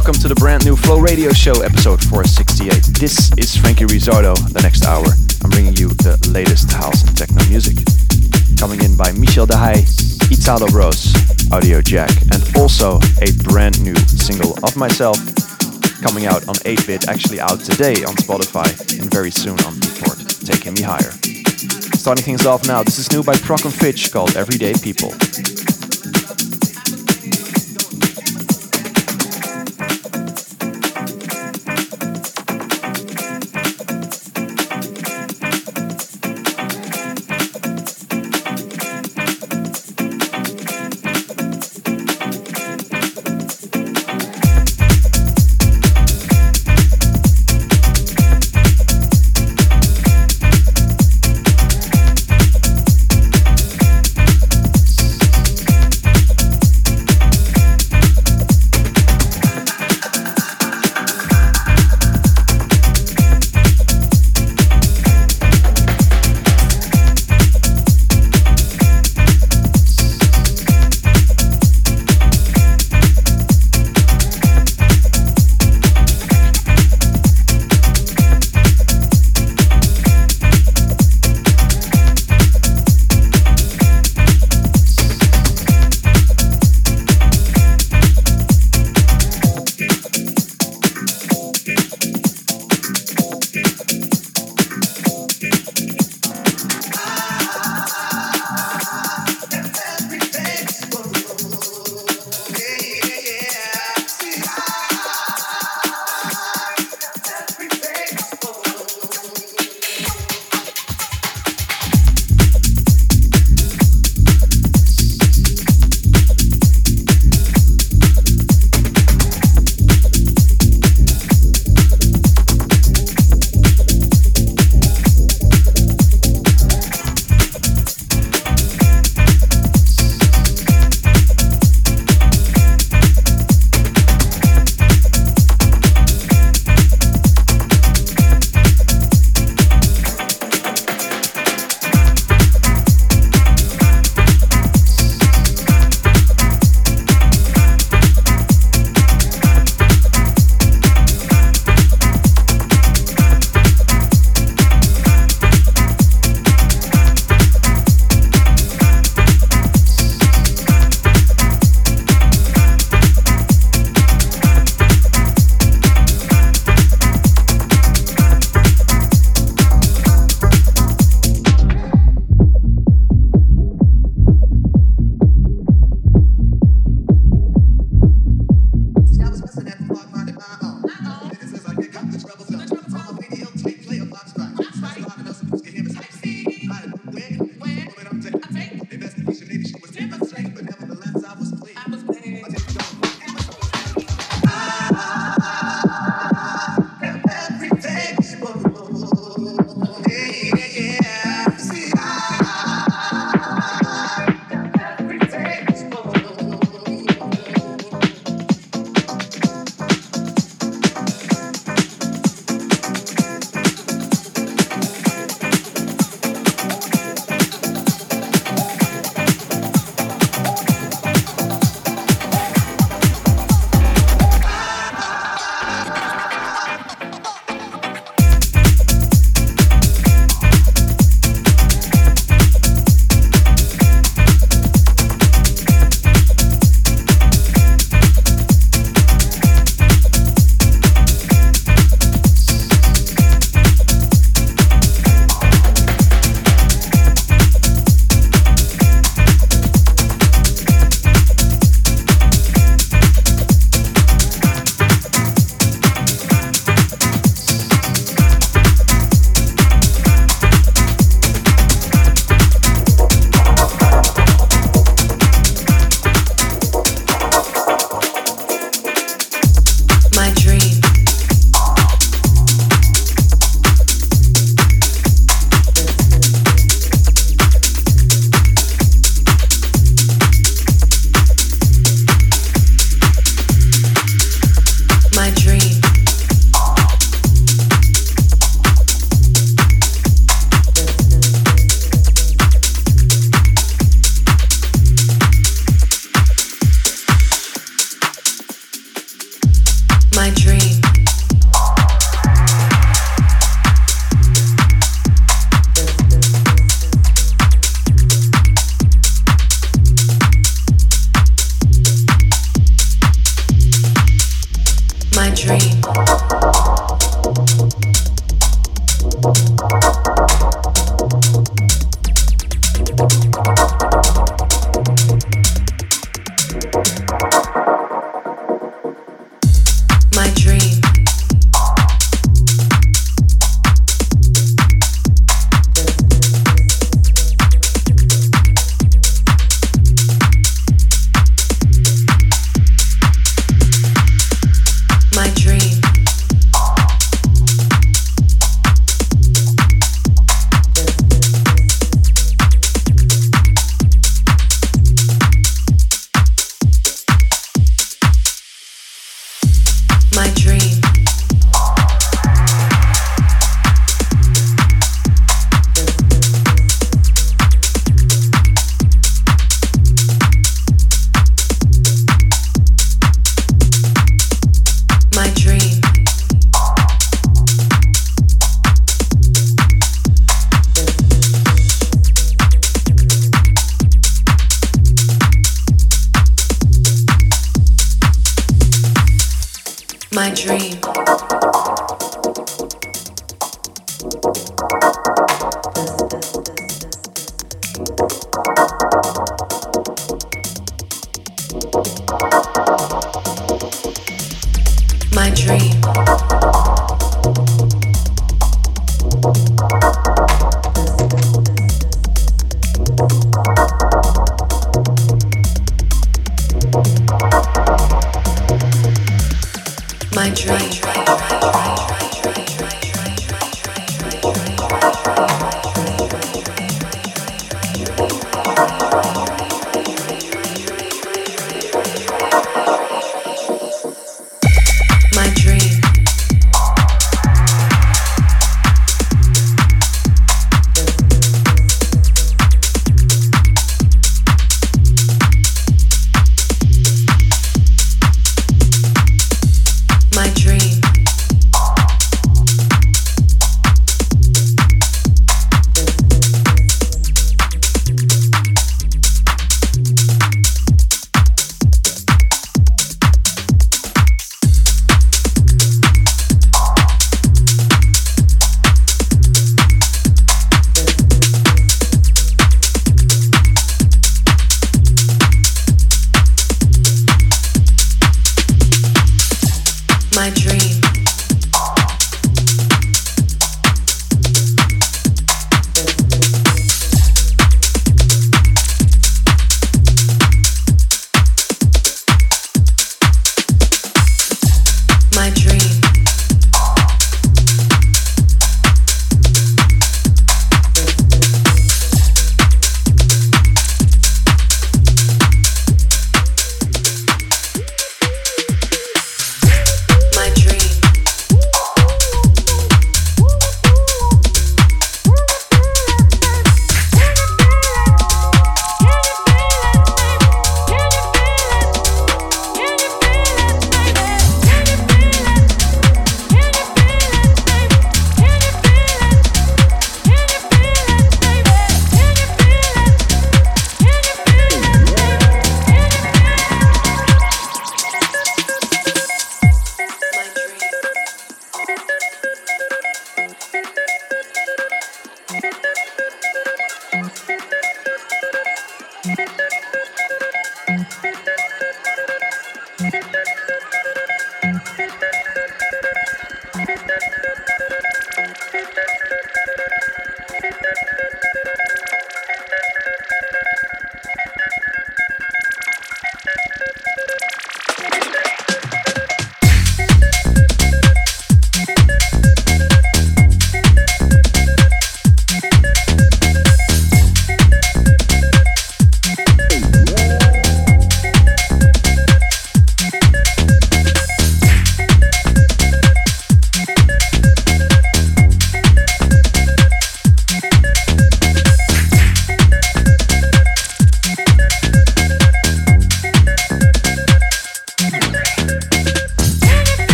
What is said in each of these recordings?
welcome to the brand new Flow Radio Show, episode 468. This is Frankie Rizzardo. The next hour, I'm bringing you the latest house and techno music. Coming in by Michel de Heij, Italo Bros, Audio Jack, and also a brand new single of myself coming out on 8-Bit, actually out today on Spotify and very soon on Beatport, Taking Me Higher. Starting things off now, this is new by Prok and Fitch called Everyday People.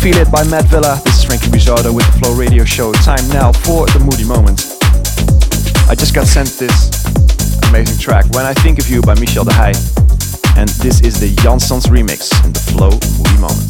Feel It by Matt Villa. This is Frankie Rizzardo with the Flow Radio Show. Time now for the Moody Moment. I just got sent this amazing track, When I Think of You by Michel de Heij. And this is the Jansons remix in the Flow Moody Moment.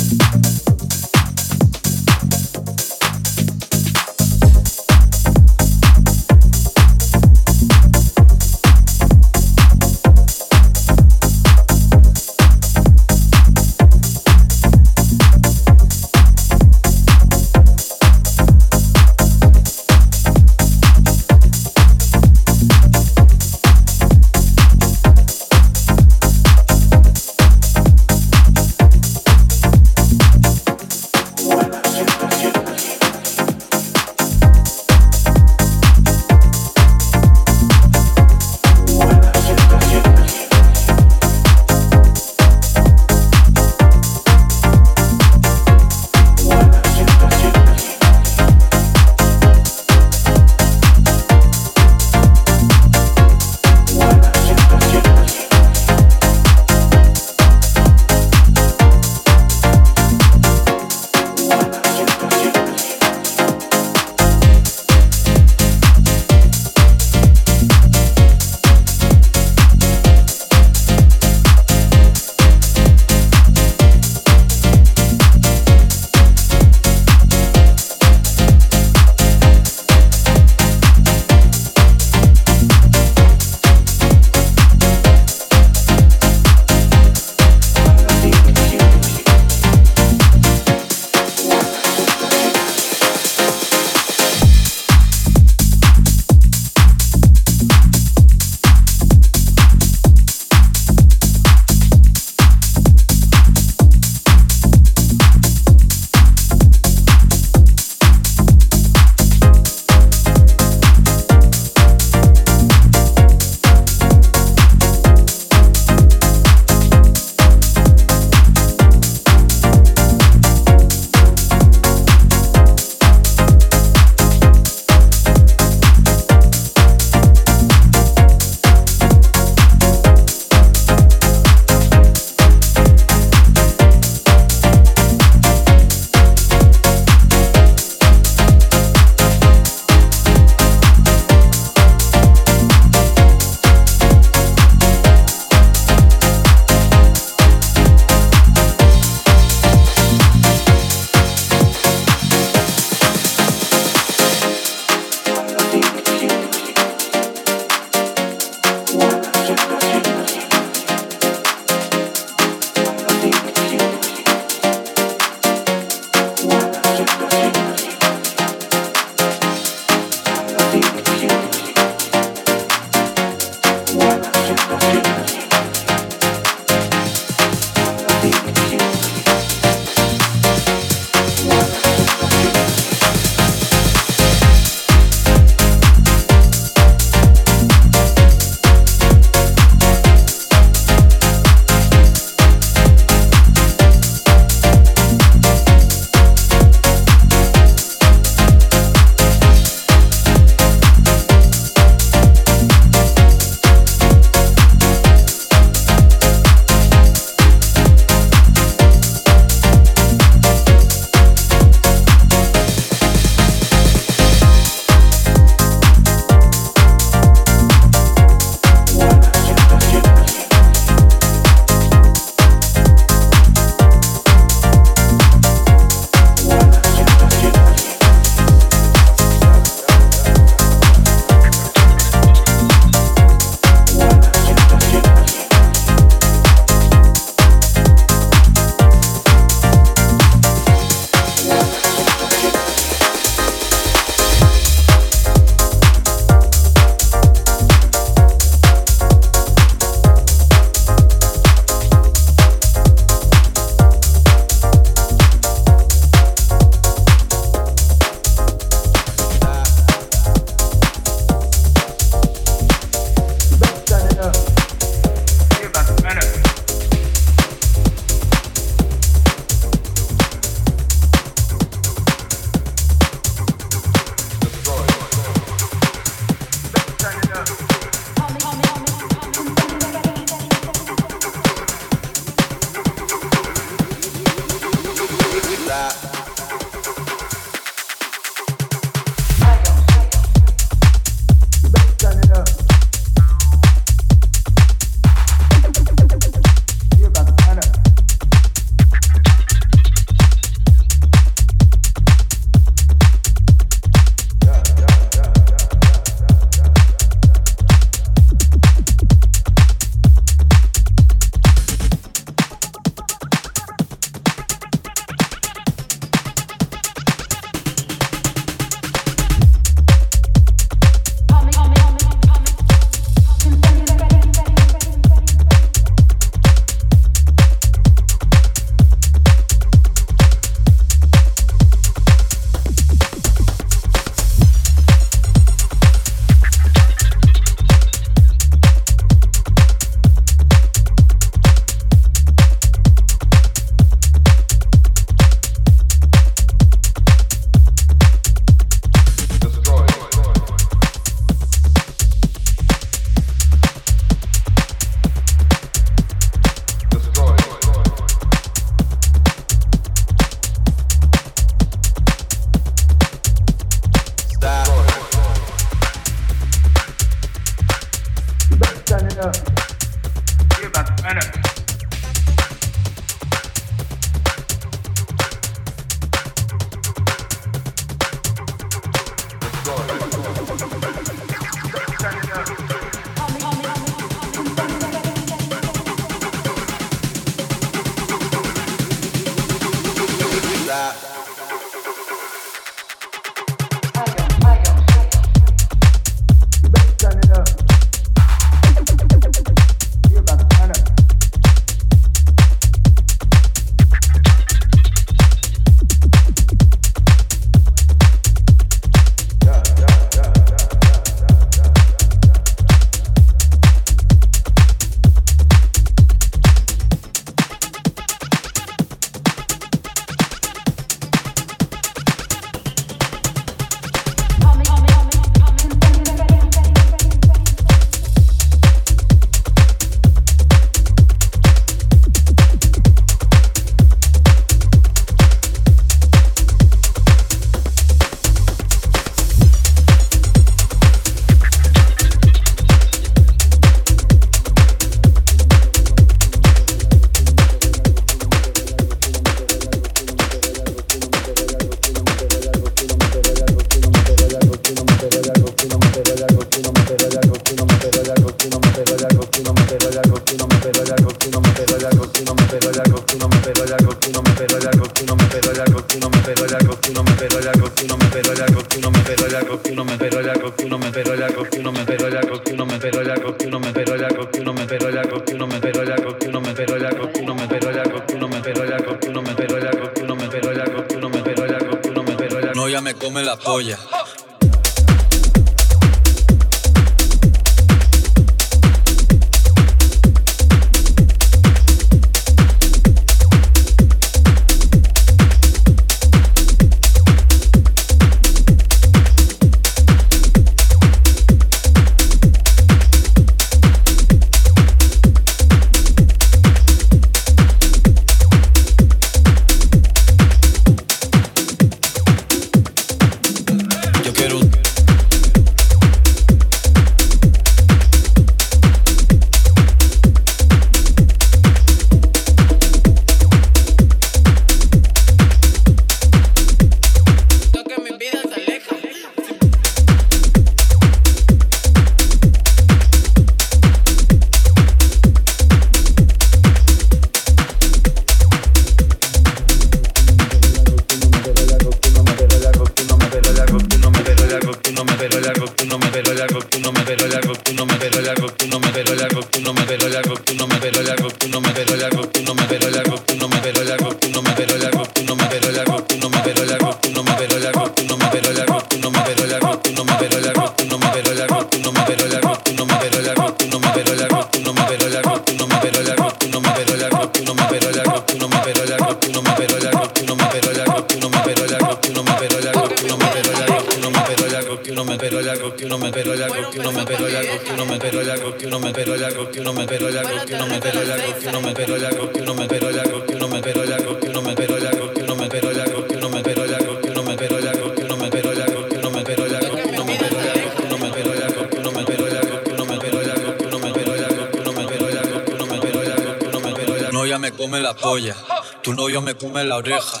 Come la oreja.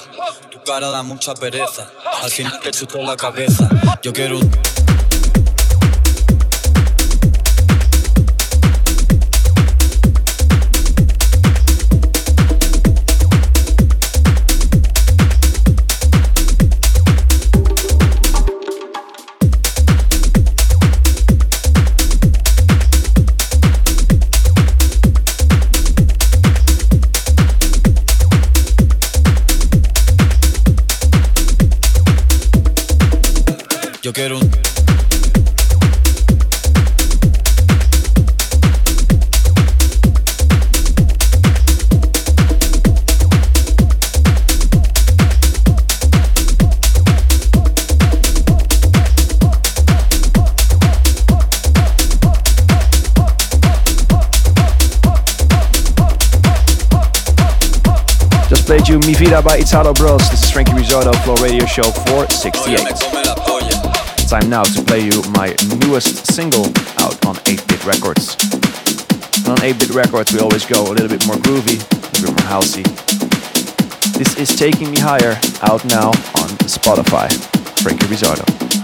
Tu cara da mucha pereza. Al final te chuto la cabeza. Yo quiero un Vida by Italo Bros. This is Frankie Rizzardo, Flow Radio Show 468. Time now to play you my newest single out on 8-Bit Records. And on 8-Bit Records we always go a little bit more groovy, a little bit more housey. This is Taking Me Higher, out now on Spotify. Frankie Rizzardo.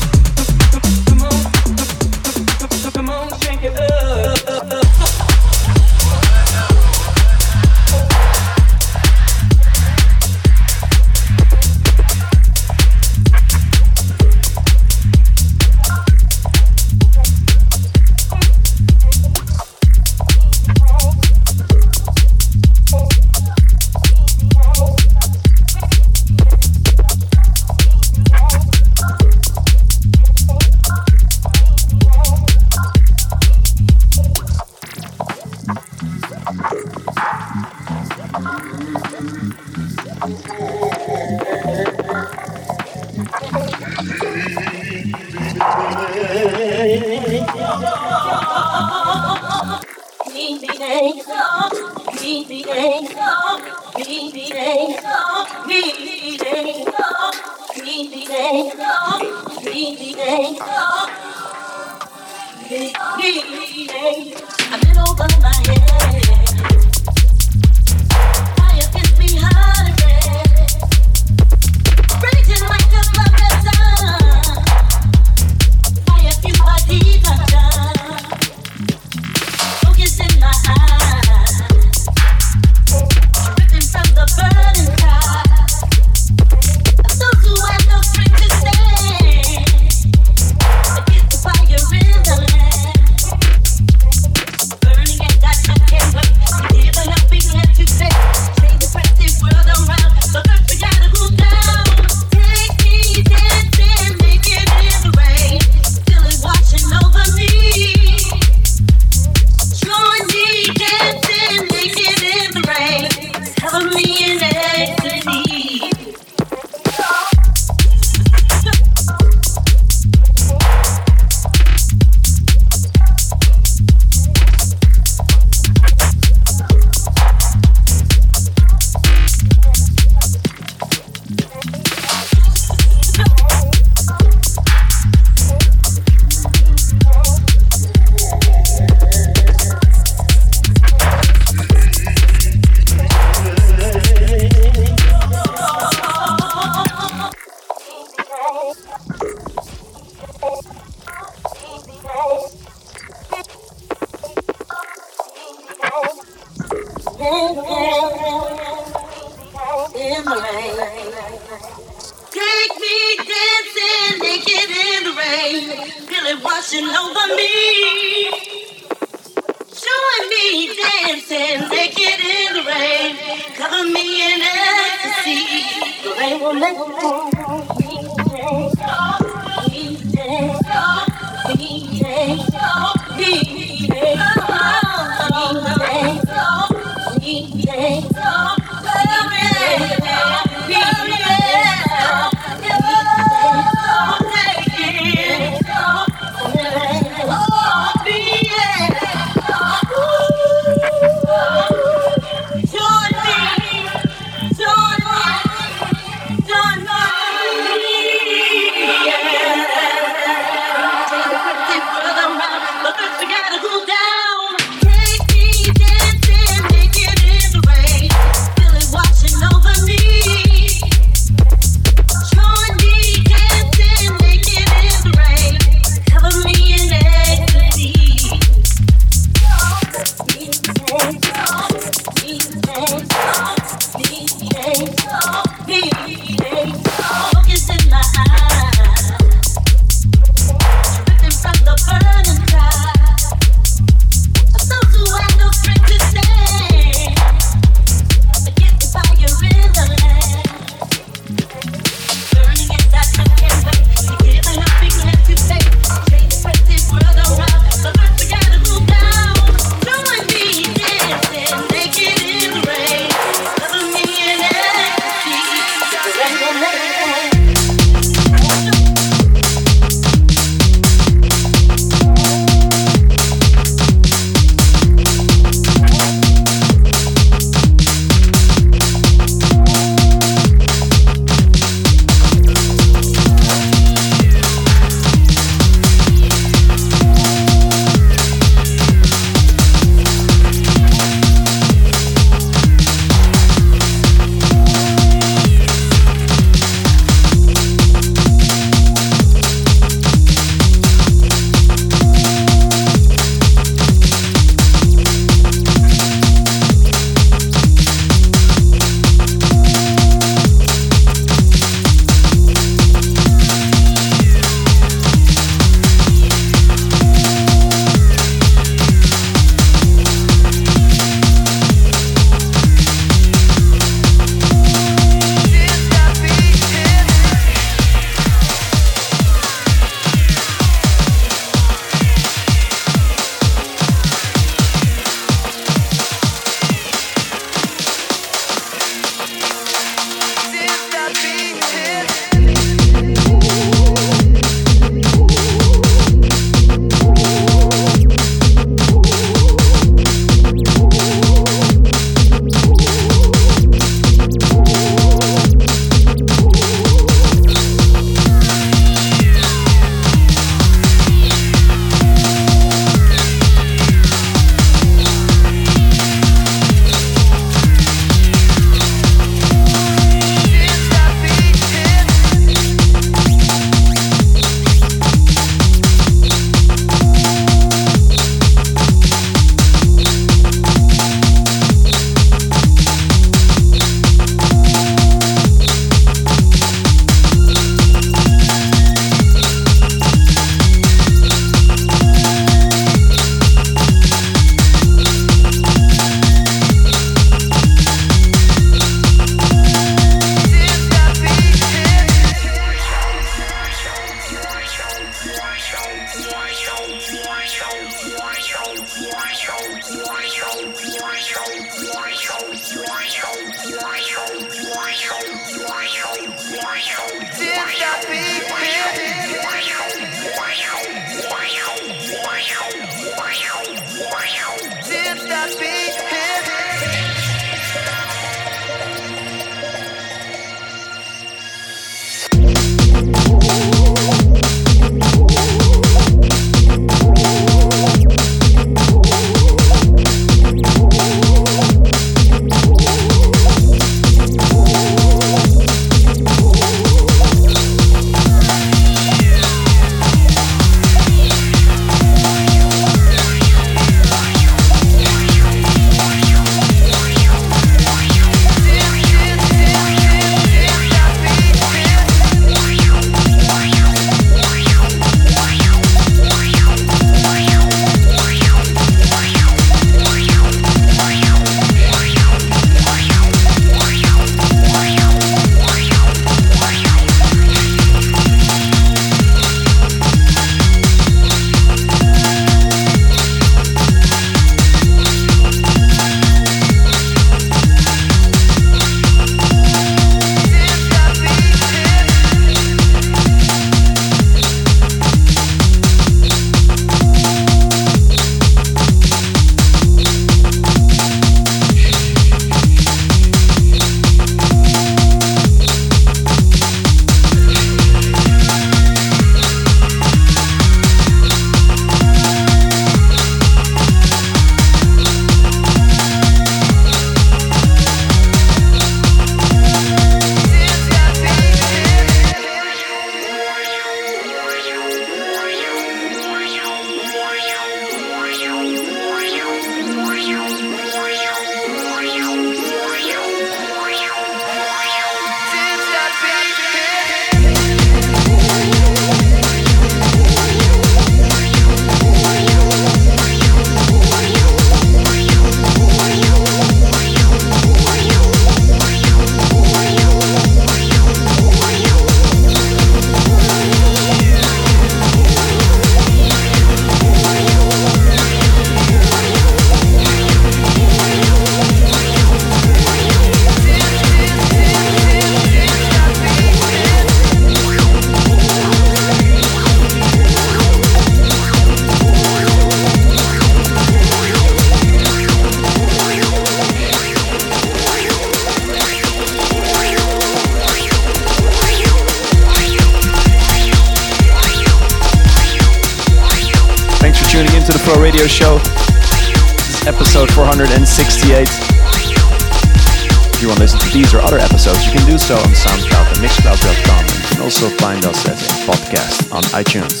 Do so on SoundCloud and Mixcloud.com. And you can also find us as a podcast on iTunes.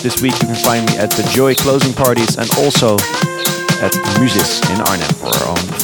This week you can find me at the Joy closing parties and also at Musis in Arnhem for our own